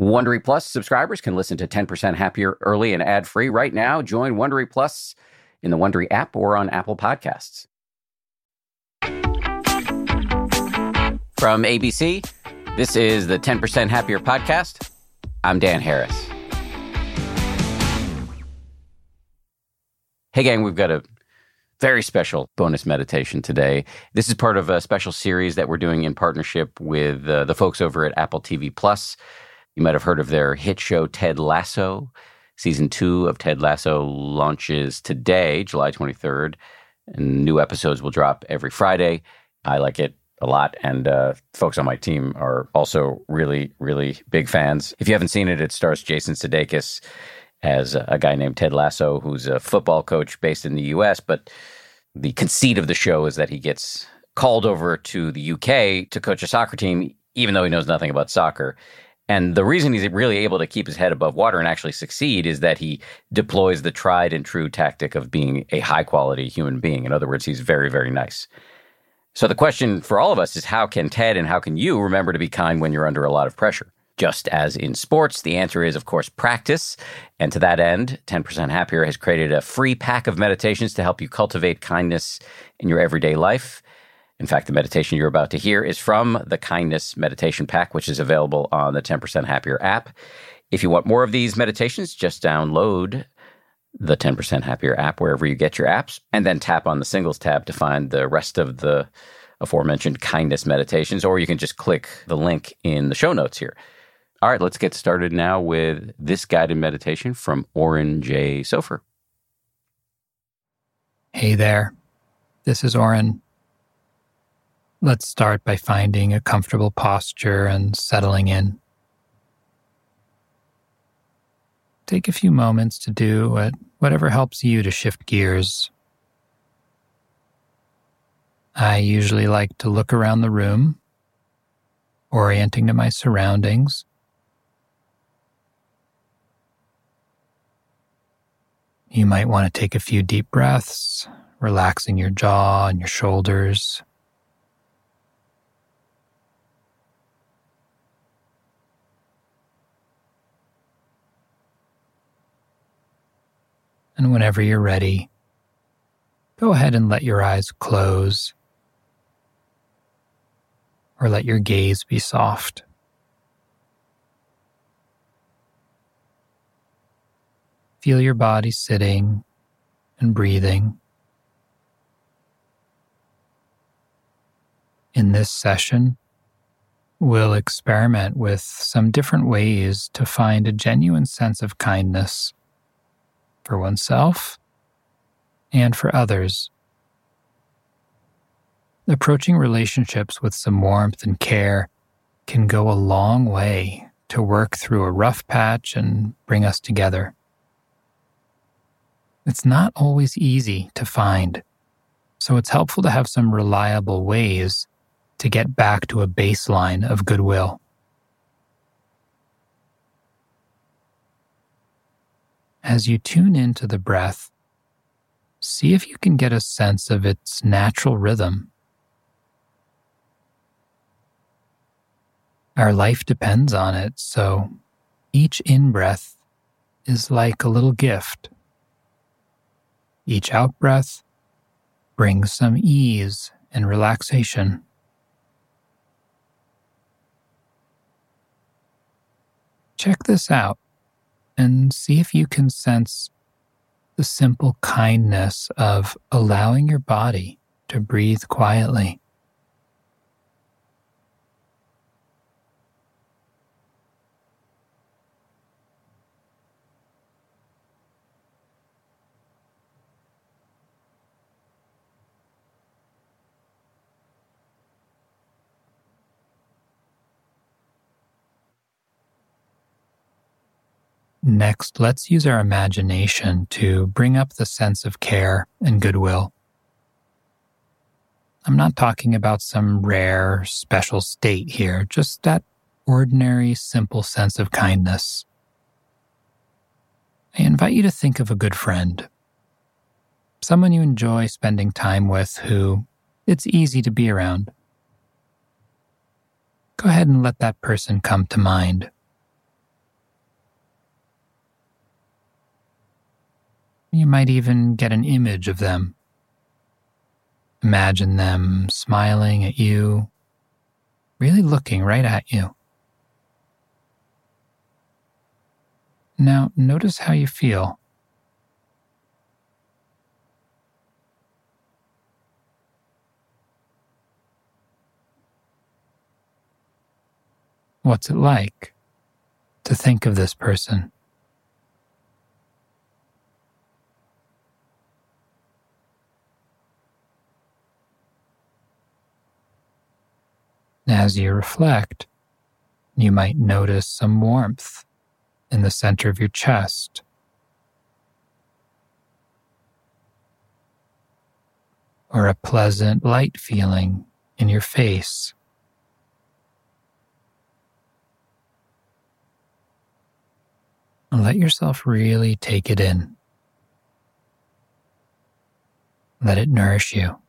Wondery Plus subscribers can listen to 10% Happier early and ad free right now. Join Wondery Plus in the Wondery app or on Apple Podcasts. From ABC, this is the 10% Happier podcast. I'm Dan Harris. Hey, gang, we've got a very special bonus meditation today. This is part of a special series that we're doing in partnership with uh, the folks over at Apple TV Plus. You might have heard of their hit show, Ted Lasso. Season two of Ted Lasso launches today, July 23rd, and new episodes will drop every Friday. I like it a lot, and uh, folks on my team are also really, really big fans. If you haven't seen it, it stars Jason Sudeikis as a guy named Ted Lasso, who's a football coach based in the U.S. But the conceit of the show is that he gets called over to the UK to coach a soccer team, even though he knows nothing about soccer. And the reason he's really able to keep his head above water and actually succeed is that he deploys the tried and true tactic of being a high quality human being. In other words, he's very, very nice. So the question for all of us is how can Ted and how can you remember to be kind when you're under a lot of pressure? Just as in sports, the answer is, of course, practice. And to that end, 10% Happier has created a free pack of meditations to help you cultivate kindness in your everyday life. In fact, the meditation you're about to hear is from the Kindness Meditation Pack, which is available on the 10% Happier app. If you want more of these meditations, just download the 10% Happier app wherever you get your apps, and then tap on the singles tab to find the rest of the aforementioned kindness meditations, or you can just click the link in the show notes here. All right, let's get started now with this guided meditation from Oren J. Sofer. Hey there, this is Oren. Let's start by finding a comfortable posture and settling in. Take a few moments to do what, whatever helps you to shift gears. I usually like to look around the room, orienting to my surroundings You might want to take a few deep breaths, relaxing your jaw and your shoulders. And whenever you're ready, go ahead and let your eyes close or let your gaze be soft. Feel your body sitting and breathing. In this session, we'll experiment with some different ways to find a genuine sense of kindness for oneself and for others. Approaching relationships with some warmth and care can go a long way to work through a rough patch and bring us together. It's not always easy to find, so it's helpful to have some reliable ways to get back to a baseline of goodwill. As you tune into the breath, see if you can get a sense of its natural rhythm. Our life depends on it, so each in breath is like a little gift each out breath brings some ease and relaxation. Check this out and see if you can sense the simple kindness of allowing your body to breathe quietly. Next, let's use our imagination to bring up the sense of care and goodwill. I'm not talking about some rare, special state here, just that ordinary, simple sense of kindness. I invite you to think of a good friend, someone you enjoy spending time with who it's easy to be around. Go ahead and let that person come to mind You might even get an image of them. Imagine them smiling at you, really looking right at you. Now, notice how you feel. What's it like to think of this person? As you reflect, you might notice some warmth in the center of your chest. Or a pleasant light feeling in your face. Let yourself really take it in. Let it nourish you.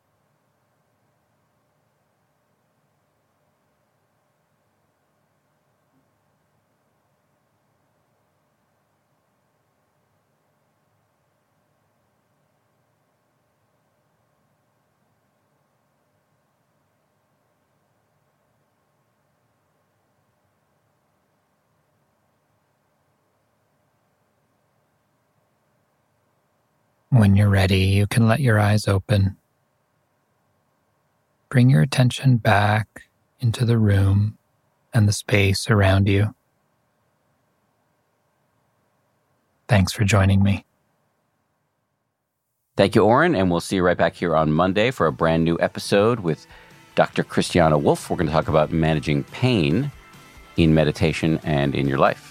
When you're ready, you can let your eyes open. Bring your attention back into the room and the space around you. Thanks for joining me. Thank you, Oren, and we'll see you right back here on Monday for a brand new episode with Dr. Christiane Wolf. We're going to talk about managing pain in meditation and in your life.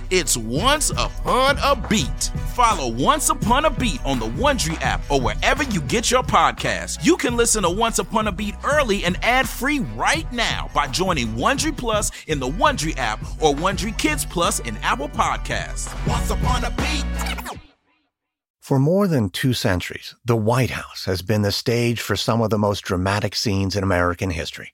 It's Once Upon a Beat. Follow Once Upon a Beat on the Wondery app or wherever you get your podcasts. You can listen to Once Upon a Beat early and ad free right now by joining Wondery Plus in the Wondery app or Wondery Kids Plus in Apple Podcasts. Once Upon a Beat. For more than two centuries, the White House has been the stage for some of the most dramatic scenes in American history.